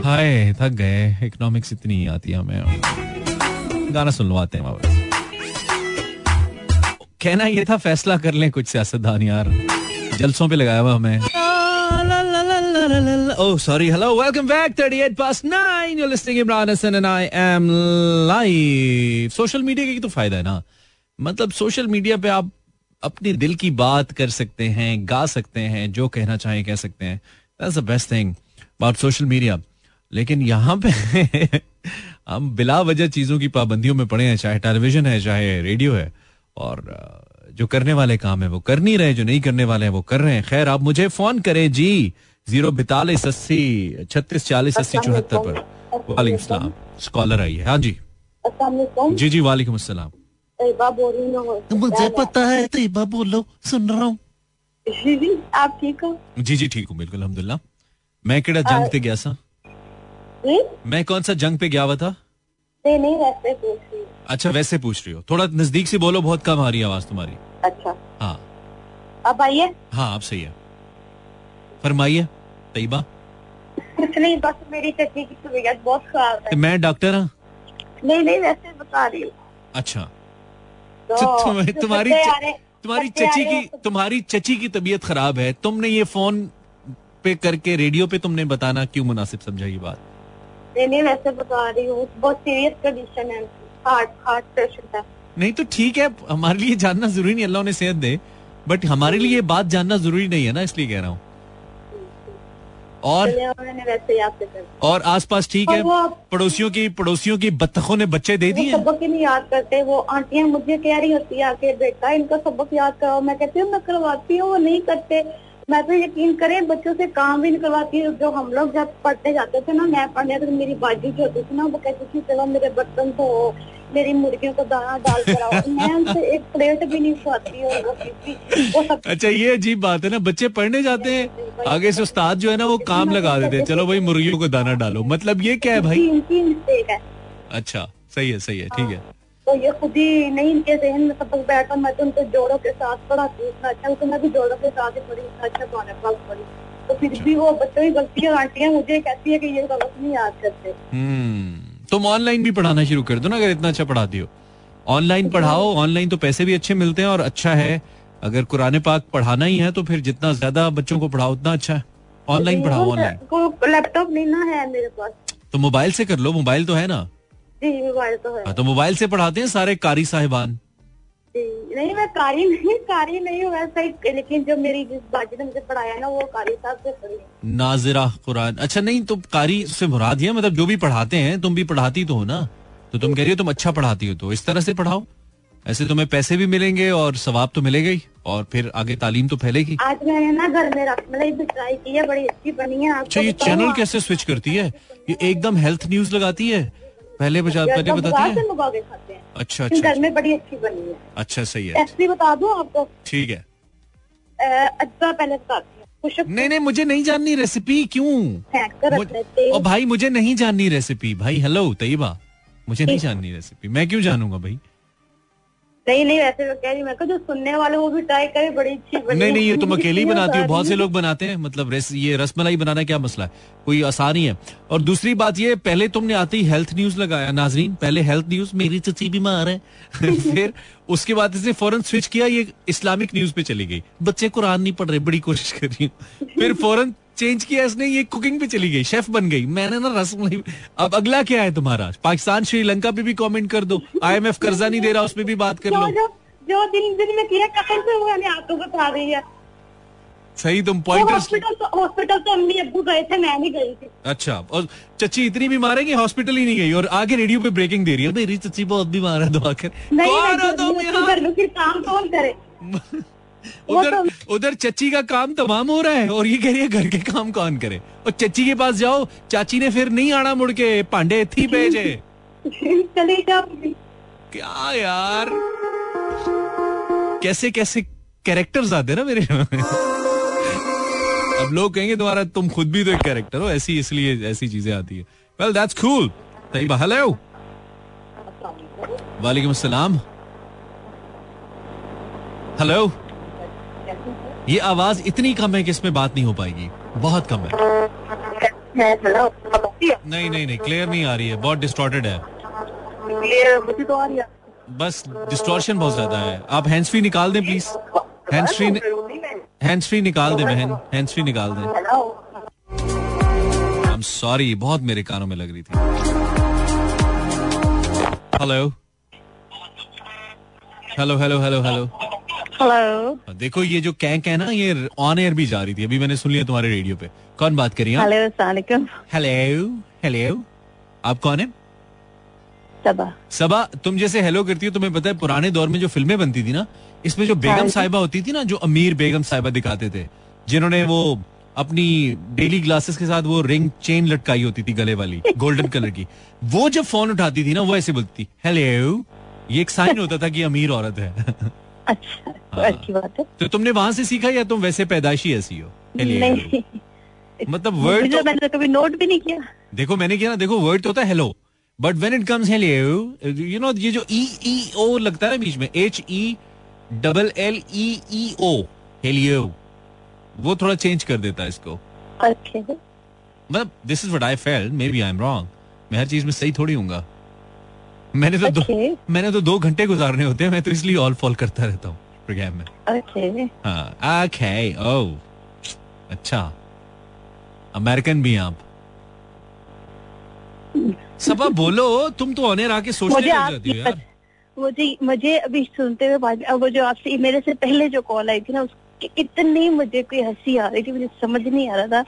हाय थक गए इकोनॉमिक्स इतनी आती है हमें गाना सुन लो आते हैं वापस कहना ये था फैसला कर लें कुछ सियासतदान यार जलसों पे लगाया हुआ हमें Oh, sorry. Hello. Welcome back. 38 past 9. You're listening Imran Hassan and I am live. Social media का तो फ़ायदा है ना मतलब सोशल मीडिया पे आप अपने दिल की बात कर सकते हैं गा सकते हैं जो कहना चाहे कह सकते हैं that's the best thing about social media लेकिन यहाँ पे हम बिला वजह चीज़ों की पाबंदियों में पड़े हैं चाहे टेलीविज़न है चाहे रेडियो है और जो करने वाले काम है वो कर नहीं रहे जो नहीं करने वाले हैं वो कर रहे हैं खैर आप मुझे फ़ोन करें जी ज़ीरो बैतालीस अस्सी छत्तीस चालीस अस्सी चौहत्तर पर। वालेकुम सलाम। स्कॉलर आई है। हाँ जी। जी जी वालेकुम असलम मुझे पता है? तैयबा बोलो सुन रहा हूँ। आप ठीक हो? जी जी ठीक हूँ बिल्कुल अलहमदुल्ला। मैं केड़ा जंग पे गया था मैं कौन सा जंग पे गया हुआ था? नहीं नहीं वैसे पूछ रही अच्छा वैसे पूछ रही हो। थोड़ा नज़दीक से बोलो बहुत कम आ रही है आवाज़ तुम्हारी। अच्छा। हाँ। अब आइए। हाँ आप सही है। फरमाइए। तैयबा कुछ नहीं बस मेरी चची की तबीयत बहुत खराब है। मैं डॉक्टर हाँ? नहीं नहीं वैसे बता रही हूँ। अच्छा। तो तुम- तुम्हारी तुम्हारी चची की तुम्हारी चची की तबीयत खराब है। तुमने ये फ़ोन पे करके रेडियो पे तुमने बताना क्यों मुनासिब समझा ये बात? नहीं नहीं वैसे बता रही हूँ बहुत सीरियस कंडीशन है हार्ट हार्ट पेशेंट है नहीं तो ठीक है हमारे लिए जानना ज़रूरी नहीं अल्लाह ने सेहत दे। बट हमारे लिए बात जानना ज़रूरी नहीं है ना इसलिए कह रहा हूँ। और वैसे याद और आसपास ठीक है? पड़ोसियों की पड़ोसियों की बत्तखों ने बच्चे दे दिए? सबक ही नहीं याद करते वो आंटियाँ मुझे कह रही होती है आके बेटा इनका सबक याद कराओ। मैं कहती हूँ मैं करवाती हूँ वो नहीं करते। मैं तो यकीन करें बच्चों से काम भी नहीं करवाती हूँ। जो हम लोग जब पढ़ने जाते थे ना मैं पढ़ने तो मेरी बाजू जो होती थी ना वो कहती थी चलो मेरे बर्तन तो मेरी मुर्गियों को दाना डाल कर आओ मैं उनसे एक प्लेट भी नहीं वो सब अच्छा ये अजीब बात है ना बच्चे पढ़ने जाते हैं आगे से उस्ताद जो है ना वो काम लगा देते हैं चलो भाई मुर्गियों को दाना डालो। मतलब ये क्या है भाई? इनकी मिस्टेक है। अच्छा सही है सही है ठीक है। तो ये खुद ही नहीं इनके जहन में सबक बैठा मैं तो उनको जोड़ों के साथ पढ़ाती हूँ इतना अच्छा तो मैं भी जोड़ों के साथ ही पढ़ी इतना अच्छा आने पास पढ़ी तो फिर भी वो बच्चों की गलती और आंटियाँ मुझे कहती है कि ये गलत नहीं याद करते। हम्म तुम ऑनलाइन भी पढ़ाना शुरू कर दो ना अगर इतना अच्छा पढ़ाती हो। ऑनलाइन पढ़ाओ ऑनलाइन तो पैसे भी अच्छे मिलते हैं और अच्छा है। अगर कुरान पाक पढ़ाना ही है तो फिर जितना ज़्यादा बच्चों को पढ़ाओ उतना अच्छा है। ऑनलाइन पढ़ाओ ऑनलाइन लैपटॉप नहीं ना है मेरे पास। तो मोबाइल से कर लो मोबाइल तो है ना। जी मोबाइल तो है। हाँ, तो मोबाइल से पढ़ाते हैं सारे कारी साहिबान? नहीं मैं कारी नहीं कारी नहीं हूँ वैसा ही लेकिन जो मेरी जिस बाजी ने मुझे पढ़ाया ना वो कारी साहब से पढ़ी। नाजिरा कुरान। अच्छा नहीं तो कारी से मुराद है मतलब जो भी पढ़ाते हैं तुम भी पढ़ाती तो हो ना? तो तुम कह रही हो तुम अच्छा पढ़ाती हो तो इस तरह से पढ़ाओ। ऐसे तुम्हें पैसे भी मिलेंगे और सवाब तो मिलेगा ही और फिर आगे तालीम तो फैलेगी। आज मैंने ना घर में भी ट्राई की है बड़ी अच्छी बनी है अच्छा ये चैनल कैसे स्विच करती है? ये एकदम हेल्थ न्यूज़ लगाती है? पहले बजा पहले बताते हैं? अच्छा अच्छा घर में बड़ी अच्छी बनी है। अच्छा सही है। रेसिपी बता दो आपको? ठीक है। अच्छा पहले बताती हूँ। नहीं नहीं मुझे नहीं जाननी रेसिपी क्यों? और भाई मुझे नहीं जाननी रेसिपी भाई हेलो तयबा। मुझे नहीं जाननी रेसिपी मैं क्यों जानूँगा भाई? नहीं नहीं वैसे मैं कह रही मैं जो सुनने वाले वो भी ट्राई करे बड़ी अच्छी बनी नहीं नहीं ये तुम अकेले ही बनाती हो बहुत से लोग बनाते हैं मतलब रेस ये रसमलाई बनाना क्या मसला है? कोई आसान ही। है और दूसरी बात ये पहले तुमने आती हेल्थ न्यूज़ लगाया नाजरीन पहले हेल्थ न्यूज़ मेरी चची बीमार है। फिर उसके बाद इसने फ़ौरन स्विच किया ये इस्लामिक न्यूज़ पे चली गई। बच्चे कुरान नहीं पढ़ रहे बड़ी कोशिश कर रही हूँ। फिर फ़ौरन चेंज किया इसने ये कुकिंग पे चली गई शेफ बन गई। मैंने ना रसमलाई अब अगला क्या है तुम्हारा? पाकिस्तान श्रीलंका पे भी कमेंट कर दो। आईएमएफ कर्जा नहीं दे रहा उसमें भी बात कर लो। जो दिन दिन में किया कसम से वो मैंने आपको बता रही है। सही तुम पॉइंट हॉस्पिटल तो अम्मी अब्बू गए थे मैं नहीं गई थी। अच्छा और चच्ची इतनी बीमार है कि हॉस्पिटल ही नहीं गई और आगे रेडियो पे ब्रेकिंग दे रही है। मेरी चच्ची बहुत बीमार है दो आकर नहीं काम कौन करे? उधर तो... उधर चच्ची का काम तमाम हो रहा है और ये कह रही है घर के काम कौन करे? और चच्ची के पास जाओ चाची ने फिर नहीं आना मुड़ के पांडे थी भेजे चले क्या यार? कैसे कैसे कैरेक्टर्स आते ना मेरे अब लोग कहेंगे तुम्हारा तुम खुद भी तो एक कैरेक्टर हो ऐसी इसलिए ऐसी चीज़ें आती है. Well that's cool Tayyaba hello वालेकुम अस्सलाम। हेलो ये आवाज़ इतनी कम है कि इसमें बात नहीं हो पाएगी। बहुत कम है। नहीं नहीं नहीं क्लियर नहीं आ रही है। बहुत डिस्टॉर्टेड है। बस डिस्टॉर्शन बहुत ज़्यादा है। आप हैंड्स फ्री निकाल दें please hands free hands free निकाल दें, बहन। हैंड्स फ्री निकाल दें। आई एम सॉरी बहुत मेरे कानों में लग रही थी। Hello hello hello hello hello hello देखो ये जो कैंक है ना ये ऑन एयर भी जा रही थी। अभी मैंने सुन लिया तुम्हारे रेडियो पे। कौन बात करिए हेलो हेलो हेलो आप कौन है? सबा सबा तुम जैसे हेलो करती हो तुम्हें पता है पुराने दौर में जो फ़िल्में बनती थी ना इसमें जो बेगम हाँ साहिबा होती थी ना जो अमीर बेगम साहिबा दिखाते थे जिन्होंने वो अपनी डेली ग्लासेस के साथ वो रिंग चेन लटकाई होती थी गले वाली गोल्डन कलर की। वो जब फ़ोन उठाती थी ना वो ऐसे बोलती हेलो ये एक साइन होता था कि अमीर औरत है। अच्छा तो। अच्छी बात है। तो तुमने वहाँ से सीखा या तुम वैसे पैदाशी ऐसी हो? नहीं। मतलब वर्ड तो मैंने कभी नोट भी नहीं किया। देखो मैंने किया ना देखो वर्ड तो होता है hello but when it comes hello you know ये जो ई ई ओ लगता है ना बीच में H E double L E E O Helio वो थोड़ा चेंज कर देता है इसको। मतलब this is what I felt maybe I am wrong मैं हर चीज़ में सही थोड़ी हूँ मैंने तो okay. दो मैंने तो दो घंटे गुजारने होते हैं मैं तो इसलिए ऑल फॉल करता रहता हूँ प्रोग्राम में। Okay. हाँ ओके ओ अच्छा। अमेरिकन भी आप। सबा बोलो तुम तो ऑनर आके सोचने लग जाती हो यार। मुझे मुझे अभी सुनते हुए बाद वो जो आपसे मेरे से पहले जो कॉल आई थी ना उसकी इतनी मुझे कोई हँसी आ रही थी मुझे समझ नहीं आ रहा था।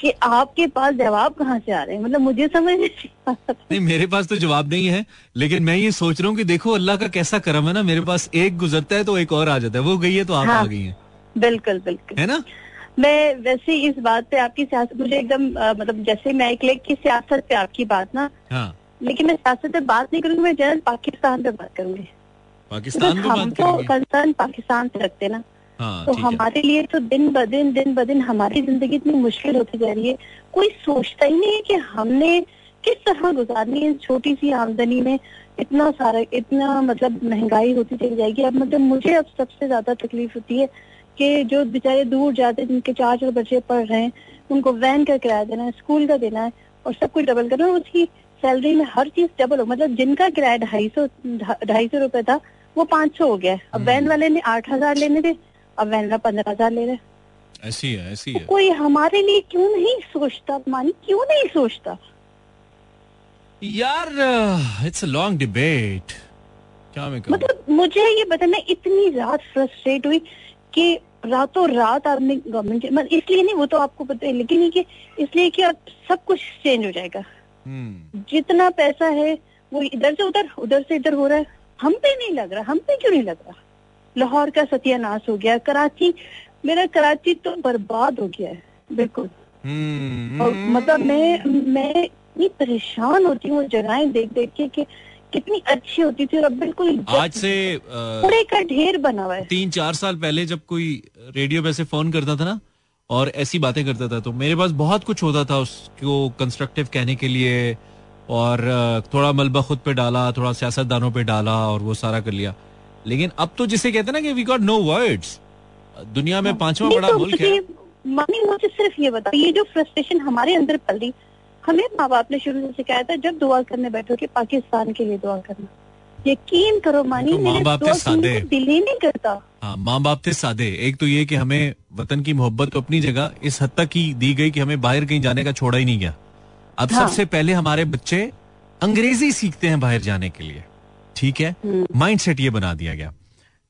कि आपके पास जवाब कहाँ से आ रहे हैं? मतलब मुझे समझ नहीं आ नहीं मेरे पास तो जवाब नहीं है लेकिन मैं ये सोच रहा हूँ कि देखो अल्लाह का कैसा करम है ना मेरे पास एक गुजरता है तो एक और आ जाता है वो गई है तो आप हाँ, आ गई है। बिल्कुल बिल्कुल। है ना? मैं वैसे इस बात पे आपकी सियासत मुझे एकदम मतलब जैसे मैं एक लेख की सियासत पे आपकी बात ना हाँ. लेकिन मैं सियासत पे बात नहीं करूँगी मैं जनरल पाकिस्तान पे बात करूँगी। पाकिस्तान पे हम तो कंसर्न पाकिस्तान से रखते ना। हाँ, तो हमारे लिए तो दिन ब दिन दिन ब दिन हमारी ज़िंदगी इतनी मुश्किल होती जा रही है। कोई सोचता ही नहीं है कि हमने किस तरह गुजारनी है छोटी सी आमदनी में। इतना सारा इतना मतलब महँगाई होती चली जाएगी। अब मतलब मुझे अब सबसे ज़्यादा तकलीफ़ होती है कि जो बेचारे दूर जाते हैं जिनके चार चार बच्चे पढ़ रहे हैं उनको वैन का किराया देना है स्कूल का देना है और सब कुछ डबल करना है उसकी सैलरी में हर चीज़ डबल हो। मतलब जिनका किराया ढाई सौ ढाई सौ रुपए था वो पाँच सौ हो गया अब हम्म। वैन वाले ने आठ हज़ार लेने थे अब वाला पंद्रह हज़ार ले रहे। ऐसी है ऐसी है। कोई हमारे लिए क्यों नहीं सोचता मानी क्यों नहीं सोचता? यार इट्स अ लॉन्ग डिबेट क्या मैं कहूँ? मतलब मुझे ये बताना इतनी रात फ्रस्ट्रेट हुई कि रातों रात आपने गवर्नमेंट मतलब इसलिए नहीं वो तो आपको पता है लेकिन ये कि इसलिए कि अब सब कुछ चेंज हो जाएगा। हम्म, जितना पैसा है वो इधर से उधर उधर से इधर हो रहा है। हम पे नहीं लग रहा हम पे क्यों नहीं लग रहा? लाहौर का सत्यानाश हो गया। कराची मेरा कराची तो बर्बाद हो गया है बिल्कुल। हम्म, और मतलब मैं मैं इतनी परेशान होती हूँ जगहें देख देख के कि कितनी अच्छी होती थी और अब बिल्कुल आज से कूड़े का ढेर बना हुआ है। तीन चार साल पहले जब कोई रेडियो पे ऐसे फ़ोन करता था ना और ऐसी बातें करता था तो मेरे पास बहुत कुछ होता था उसको कंस्ट्रक्टिव कहने के लिए और थोड़ा मलबा खुद पे डाला थोड़ा सियासतदानों पे डाला और वो सारा कर लिया। लेकिन अब तो जिसे कहते हैं ना कि वी गॉट नो वर्ड्स दुनिया में पांचवा बड़ा तो मुल्क है। मम्मी मुझे सिर्फ़ ये बता ये जो फ्रस्ट्रेशन हमारे अंदर पल रही हमें माँ बाप ने शुरू से सिखाया था जब दुआ करने बैठो कि पाकिस्तान के लिए दुआ करना। यकीन करो मानी देखो, माँ बाप थे सादे। दिल ही नहीं करता। हाँ माँ बाप थे सादे। एक तो ये कि हमें वतन की मोहब्बत तो अपनी जगह इस हद तक ही दी गई कि हमें बाहर कहीं जाने का छोड़ा ही नहीं गया। अब हाँ। सबसे पहले हमारे बच्चे अंग्रेज़ी सीखते हैं बाहर जाने के लिए। ठीक है माइंड सेट ये बना दिया गया।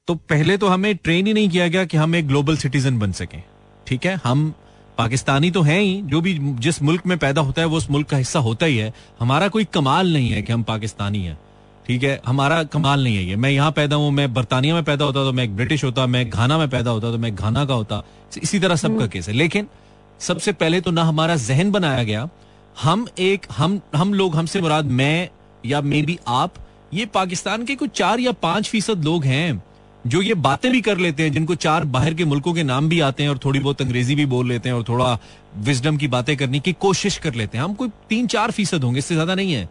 तो पहले तो हमें ट्रेन ही नहीं किया गया कि हम एक ग्लोबल सिटीजन बन सकें ठीक है? हम पाकिस्तानी तो हैं ही जो भी जिस मुल्क में पैदा होता है वो उस मुल्क का हिस्सा होता ही है। हमारा कोई कमाल नहीं है कि हम पाकिस्तानी हैं ठीक है? हमारा कमाल नहीं है ये। मैं यहाँ पैदा हूँ मैं बर्तानिया में पैदा होता तो मैं एक ब्रिटिश होता मैं घाना में पैदा होता तो मैं घाना का होता। इसी तरह सबका केस है। लेकिन सबसे पहले तो ना हमारा जहन बनाया गया हम एक हम हम लोग हमसे मुराद मैं या मे बी आप ये पाकिस्तान के कुछ चार या पाँच फ़ीसद लोग हैं जो ये बातें भी कर लेते हैं जिनको चार बाहर के मुल्कों के नाम भी आते हैं और थोड़ी बहुत अंग्रेज़ी भी बोल लेते हैं और थोड़ा विजडम की बातें करने की कोशिश कर लेते हैं। हम कोई तीन चार फ़ीसद होंगे इससे ज़्यादा नहीं है।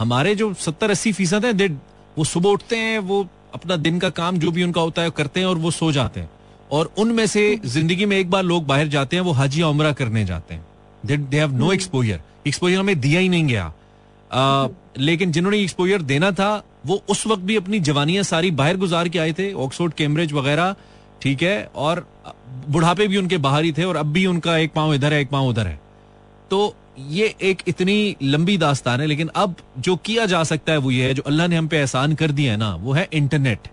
हमारे जो सत्तर अस्सी फ़ीसद है वो सुबह उठते हैं वो अपना दिन का काम जो भी उनका होता है करते हैं और वो सो जाते हैं। और उनमें से ज़िंदगी में एक बार लोग बाहर जाते हैं वो हज या उमरा करने जाते हैं। They have no exposure exposure हमें दिया ही नहीं गया। लेकिन जिन्होंने एक्सपोजर देना था वो उस वक्त भी अपनी जवानियाँ सारी बाहर गुजार के आए थे ऑक्सफोर्ड कैम्ब्रिज वगैरह ठीक है और बुढ़ापे भी उनके बाहर ही थे और अब भी उनका एक पाँव इधर है एक पाँव उधर है। तो ये एक इतनी लंबी दास्तान है लेकिन अब जो किया जा सकता है वो ये है जो अल्लाह ने हम पे एहसान कर दिया है ना वो है इंटरनेट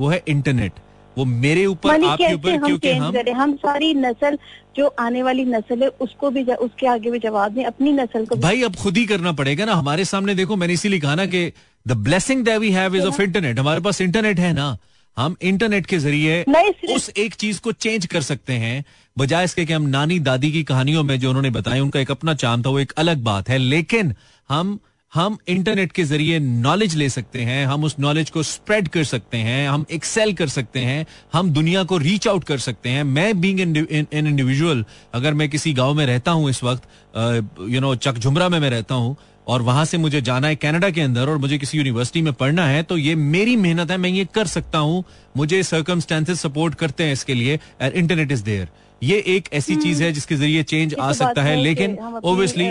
वो है इंटरनेट वो मेरे ऊपर आपके ऊपर क्योंकि हम हम सारी नस्ल जो आने वाली नस्ल है उसको भी उसके आगे भी जवाब दें अपनी नस्ल को भाई अब खुद ही करना पड़ेगा ना। हमारे सामने देखो मैंने इसीलिए कहा ना कि the blessing that we have is of internet हमारे पास इंटरनेट है ना। हम इंटरनेट के ज़रिए उस एक चीज़ को चेंज कर सकते हैं। बजाय इसके कि हम नानी दादी की कहानियों में जो उन्होंने बताया उनका एक अपना चाम था वो एक अलग बात है। लेकिन हम हम इंटरनेट के ज़रिए नॉलेज ले सकते हैं, हम उस नॉलेज को स्प्रेड कर सकते हैं, हम एक्सेल कर सकते हैं, हम दुनिया को रीच आउट कर सकते हैं। मैं बीइंग एन इंडिविजुअल अगर मैं किसी गाँव में रहता हूँ इस वक्त यू नो चकझुमरा में मैं रहता हूँ, और वहाँ से मुझे जाना है कनाडा के अंदर, और मुझे किसी यूनिवर्सिटी में पढ़ना है तो ये मेरी मेहनत है, मैं ये कर सकता हूँ। मुझे सर्कमस्टेंसेस सपोर्ट करते हैं इसके लिए इंटरनेट इज़ देयर ये एक ऐसी चीज़ है जिसके ज़रिए चेंज आ सकता है लेकिन ओब्वियसली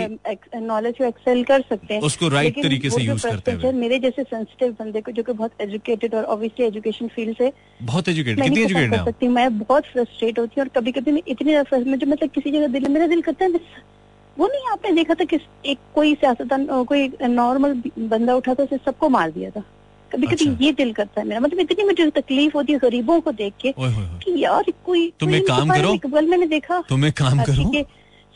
नॉलेज को एक्सेल कर सकते हैं उसको right तरीके से वो जो करते frustration मेरे जैसे सेंसिटिव बंदे को जो कि बहुत एजुकेटेड और ऑब्वियसली एजुकेशन फ़ील्ड से बहुत एजुकेटेड कितनी एजुकेटेड कर है? सकती मैं बहुत फ्रस्ट्रेट होती हूँ और कभी कभी मैं इतनी मुझे मतलब किसी जगह दिल मेरा दिल करता है वो नहीं आपने देखा था कि एक कोई सियासतदान कोई नॉर्मल बंदा उठा था उसे सबको मार दिया था? कभी कभी अच्छा। ये दिल करता है मेरा। मतलब इतनी मुझे तकलीफ़ होती है गरीबों को देख के। कि यार कोई तुम कोई एक काम करो। मैंने देखा तुम एक काम करो।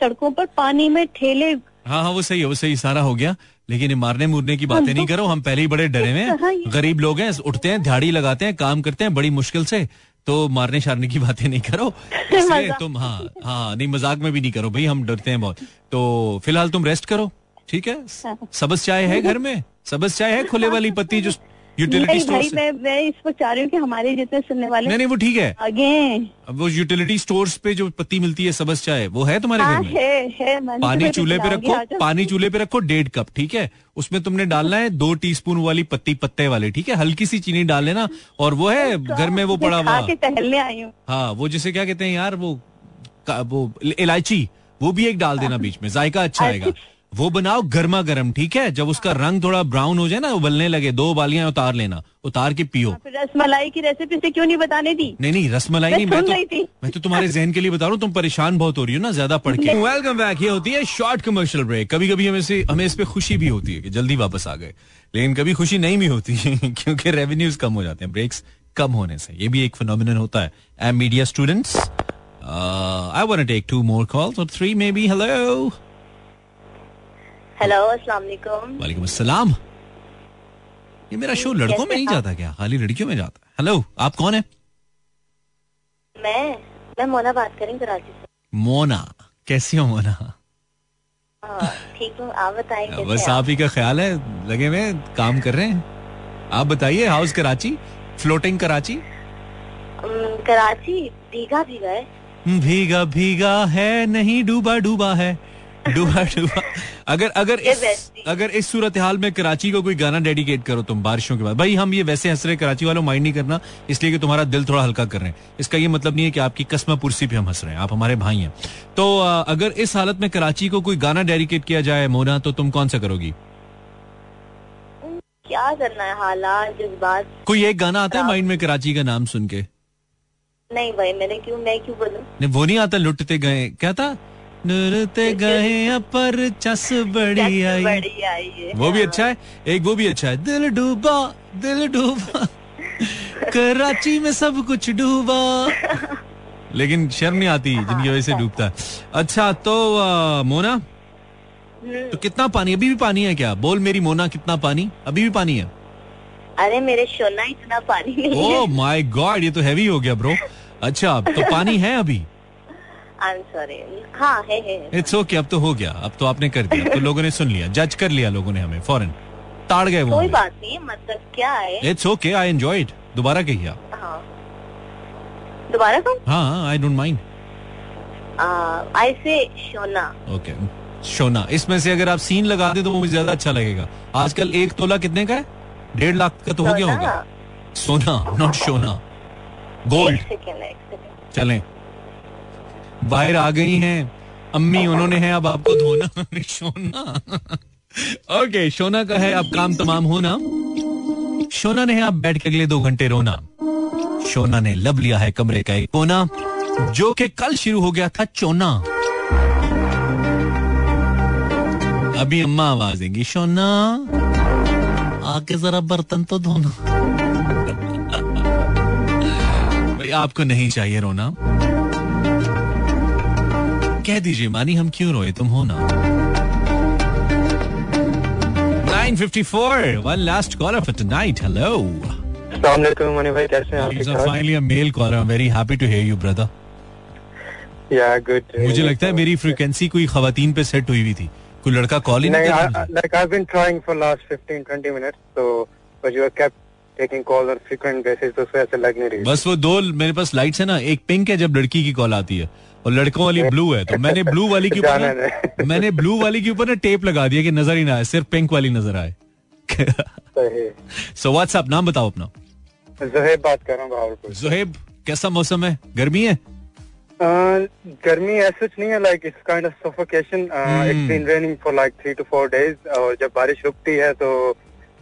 सड़कों पर पानी में ठेले। हाँ हाँ वो सही है वो सही सारा हो गया। लेकिन मारने मुरने की बातें नहीं करो हम पहले ही बड़े डरे हुए हाँ, हैं। गरीब लोग हैं उठते हैं झाड़ी लगाते हैं काम करते हैं बड़ी मुश्किल से। तो मारने शारने की बातें नहीं करो। इसलिए तुम हाँ हाँ नहीं मज़ाक में भी नहीं करो भाई हम डरते हैं बहुत। तो फ़िलहाल तुम रेस्ट करो ठीक है? हाँ। सबस चाय है घर में? सबस चाय है खुले वाली पत्ती जो यूटिलिटी स्टोर भाई मैं मैं इस पर चाह रही हूँ कि हमारे जितने सुनने वाले नहीं नहीं वो ठीक है। आगे अब वो यूटिलिटी स्टोर्स पे जो पत्ती मिलती है सबस चाय वो है तुम्हारे हाँ घर में? है है पानी चूल्हे पे रखो पानी चूल्हे पे रखो डेढ़ कप ठीक है? उसमें तुमने डालना है दो टीस्पून वाली पत्ती पत्ते वाले ठीक है? हल्की सी चीनी डाल लेना और वो है घर में वो पड़ा हुआ। टहलने आई हूँ। हाँ वो जिसे क्या कहते हैं यार वो वो इलायची वो भी एक डाल देना बीच में जायका अच्छा आएगा। वो बनाओ गर्मा गर्म ठीक है? जब उसका रंग थोड़ा ब्राउन हो जाए ना उबलने लगे दो बालियाँ उतार लेना उतार के पियो। फिर रसमलाई की रेसिपी से क्यों नहीं बताने दी? नहीं नहीं रसमलाई नहीं मैं तो मैं तो तुम्हारे जहन के लिए बता रहा हूँ तुम परेशान बहुत हो रही हो ना ज़्यादा पढ़ के। वेलकम बैक ये होती है शॉर्ट कमर्शियल ब्रेक कभी कभी हमें से हमें इस पे खुशी भी होती है कि जल्दी वापस आ गए। लेकिन कभी खुशी नहीं भी होती है क्योंकि रेवेन्यूज कम हो जाते हैं ब्रेक्स कम होने से। ये भी एक फिनोमिनन होता है। M media students I want take two more calls और three maybe hello hello अस्सलाम वालेकुम वालेकुम अस्सलाम। ये मेरा शो लड़कों में नहीं जाता क्या? खाली लड़कियों में जाता हेलो आप कौन है? मैं मैं मोना बात करें कराची से। मोना कैसी हो मोना? हाँ, ठीक हूँ। आप बताएँ बस आप? ही का ख्याल है? लगे हुए काम कर रहे हैं? आप बताइए हाउस कराची? फ्लोटिंग कराची? कराची भीगा भीगा है। भीगा भीगा है नहीं डूबा डूबा है। डूबा डूबा। अगर अगर इस अगर इस सूरत हाल में कराची को कोई गाना डेडिकेट करो तुम बारिशों के बाद। भाई हम ये वैसे हंस रहे कराची वालों माइंड नहीं करना इसलिए कि तुम्हारा दिल थोड़ा हल्का कर रहे हैं। इसका ये मतलब नहीं है कि आपकी कस्मा पुरसी पे हम हंस रहे हैं आप हमारे भाई हैं। तो अ, अगर इस हालत में कराची को कोई गाना डेडिकेट किया जाए मोना तो तुम कौन सा करोगी? क्या करना है हालात जज्बात? कोई एक गाना आता है माइंड में कराची का नाम सुन के? नहीं भाई मैंने क्यों मैं क्यों बोलूँ? नहीं वो नहीं आता लुटते गए क्या था? लुटते गए पर चस बड़ी आई। वो भी अच्छा है? एक वो भी अच्छा है। दिल डूबा दिल डूबा। कराची में सब कुछ डूबा। लेकिन शर्म नहीं आती जिनकी वजह से डूबता है। अच्छा तो आ, मोना तो कितना पानी अभी भी पानी है क्या? बोल मेरी मोना कितना पानी? अभी भी पानी है? अरे मेरे शोना इतना पानी नहीं है। ओ माय गॉड ये तो हैवी हो गया ब्रो अच्छा तो पानी है अभी आई एम सॉरी हाँ है है इट्स ओके अब तो हो गया। अब तो आपने कर दिया। तो लोगों ने सुन लिया। जज कर लिया लोगों ने हमें फॉरन ताड़ गए वो कोई बात नहीं मतलब क्या है? It's okay I enjoy it दोबारा कहिए आप। हाँ। दोबारा कहूँ हाँ आई डोंट माइंड आई से शोना ओके शोना इसमें से अगर आप सीन लगा दे तो वो मुझे ज़्यादा अच्छा लगेगा। आजकल एक तोला कितने का है? डेढ़ लाख का तो हो गया होगा। सोना नॉट शोना गोल्ड चलें। बाहर आ गई हैं। अम्मी, उन्होंने है, अब आपको धोना। शोना। ओके, शोना का है, अब काम तमाम होना। शोना ने है, अब बैठ के अगले दो घंटे रोना। शोना ने लब लिया है कमरे का एक कोना, जो कि कल शुरू हो गया था चोना। अभी अम्मा आवाज़ देंगी, शोना, आके जरा बर्तन तो धोना। भाई, आपको नहीं चाहिए रोना। कह दीजिए मानी हम क्यों रोए तुम हो ना 954 one last caller for tonight hello Assalamualaikum Mani भाई कैसे हैं आप a finally a male caller I'm very happy to hear you brother या गुड मुझे लगता है मेरी फ्रीक्वेंसी कोई खवातीन पे सेट हुई हुई थी कोई लड़का कॉल ही नहीं कर रहा like I have been trying for last 15 20 minutes so but you have kept taking calls on frequent basis तो ऐसे लग नहीं रही बस वो दो मेरे पास लाइट्स है ना एक पिंक है जब लड़की की कॉल आती है और लड़कों वाली ब्लू है तो मैंने ब्लू वाली के ऊपर। मैंने ब्लू वाली के ऊपर ना टेप लगा दिया कि नज़र ही ना आए सिर्फ़ पिंक वाली नज़र आए। सो व्हाट्सएप नाम बताओ अपना। जोहेब बात कर रहा हूँ जोहेब कैसा मौसम है? गर्मी है? Uh, गर्मी ऐसा नहीं है like it's kind of suffocation it's been raining for like three to four days और जब बारिश रुकती है तो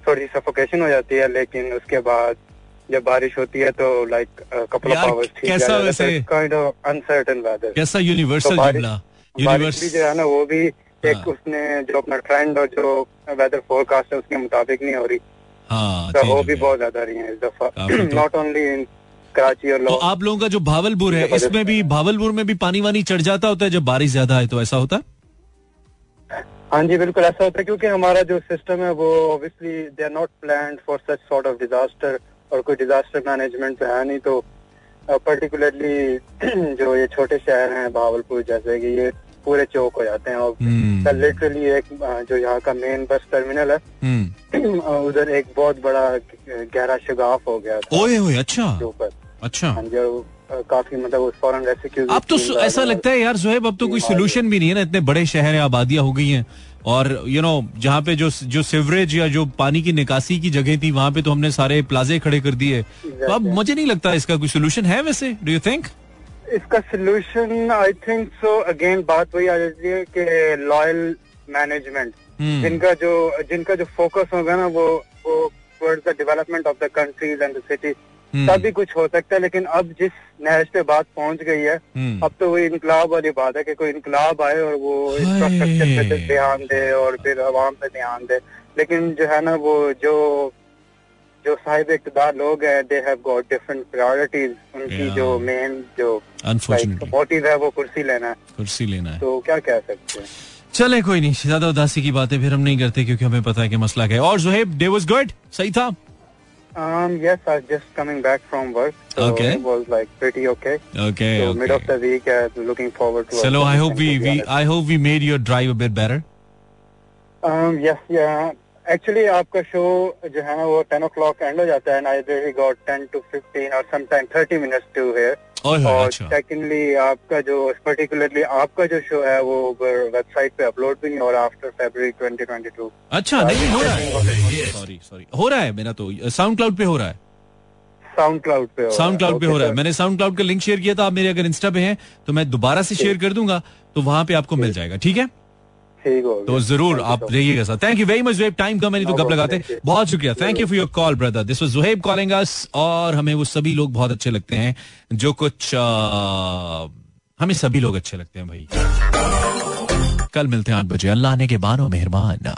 थोड़ी सफोकेशन हो जाती है लेकिन उसके बाद जब बारिश होती है तो लाइक कपल ऑफ़ आवर्स कैसा वैसे? काइंड ऑफ़ अनसर्टेन वेदर कैसा यूनिवर्सल तो जुमला? भी जो है ना वो भी हाँ। एक उसने जो अपना ट्रेंड और जो वेदर फोरकास्ट है उसके मुताबिक नहीं हो रही। हाँ तो वो भी बहुत ज़्यादा रही है इस दफ़ा। नॉट ओनली इन कराची और तो आप लोगों का जो भावलपुर है इसमें भी भावलपुर में भी पानी वानी चढ़ जाता होता है जब बारिश ज़्यादा है तो ऐसा होता? है हाँ जी बिल्कुल ऐसा होता है क्योंकि हमारा जो सिस्टम है वो obviously they are not plan for such sort of disaster और कोई डिजास्टर मैनेजमेंट तो है नहीं तो पर्टिकुलरली जो ये छोटे शहर हैं भावलपुर जैसे कि ये पूरे चौक हो जाते हैं हम्म। और लिटरली एक जो यहाँ का मेन बस टर्मिनल है हम्म। उधर एक बहुत बड़ा गहरा शगाफ हो गया था। ओए ओए अच्छा। ऊपर। अच्छा। हाँ जी और काफ़ी मतलब उस फॉरन रेस्क्यू अब तो ऐसा लगता है यार जोहेब अब तो कोई सोल्यूशन भी नहीं है ना इतने बड़े शहर है आबादियाँ हो गई हैं। और यू नो जहाँ पे जो जो सिवरेज या जो पानी की निकासी की जगह थी वहाँ पे तो हमने सारे प्लाजे खड़े कर दिए। तो अब मुझे नहीं लगता इसका कोई सोल्यूशन है वैसे डू यू थिंक इसका solution I think so again बात वही आ जाती है कि लॉयल मैनेजमेंट जिनका जो जिनका जो फोकस होगा ना वो वो towards the development of the countries and the city तभी कुछ हो सकता है लेकिन अब जिस नहज पे बात पहुँच गई है हम्म। अब तो वो इनकलाब वाली बात है कि कोई इनकलाब आए और वो इंफ्रास्ट्रक्चर पे ध्यान दे और फिर आवाम पे ध्यान दे। लेकिन जो है ना वो जो जो साहिब इकतदार लोग हैं they have got different priorities उनकी जो मेन जो अनफॉर्चुनेटली मोटिव है वो कुर्सी लेना है। कुर्सी लेना है। तो क्या कह सकते हैं? चले कोई नहीं ज़्यादा उदासी की बातें फिर हम नहीं करते क्योंकि हमें पता है कि मसला क्या है। और जुहेब डे वाज गुड सही था? Um, yes, I was just coming back from work, so Okay. it was like pretty okay. Okay So mid of the week, I'm looking forward to. चलो I hope we to be we honest. I hope we made your drive a bit better Um, yes, yeah. Actually, आपका show जो है ना वो 10 o'clock and हो जाता है and I really got 10 to 15 or sometime 30 minutes to here. और अच्छा। सेकेंडली आपका जो पर्टिकुलरली आपका जो शो है वो वेबसाइट पे अपलोड भी नहीं हो रहा आफ्टर फरवरी 2022 अच्छा नहीं हो रहा है। सॉरी सॉरी हो। रहा है मेरा तो। साउंड क्लाउड पे हो रहा है। साउंड क्लाउड पे हो साउंड क्लाउड पे हो रहा है। मैंने साउंड क्लाउड का लिंक शेयर किया था। आप मेरे अगर इंस्टा पे हैं तो मैं दोबारा से शेयर कर दूँगा तो वहाँ पे आपको मिल जाएगा। ठीक हो? तो ज़रूर आप रहिएगा sir thank you very much Juhaib time कम है तो गप लगाते। बहुत शुक्रिया। Thank you for your call brother this was Juhaib calling us और हमें वो सभी लोग बहुत अच्छे लगते हैं जो कुछ हमें सभी लोग अच्छे लगते हैं भाई। कल मिलते हैं आठ बजे। अल्लाह ने के बानो मेहरबान।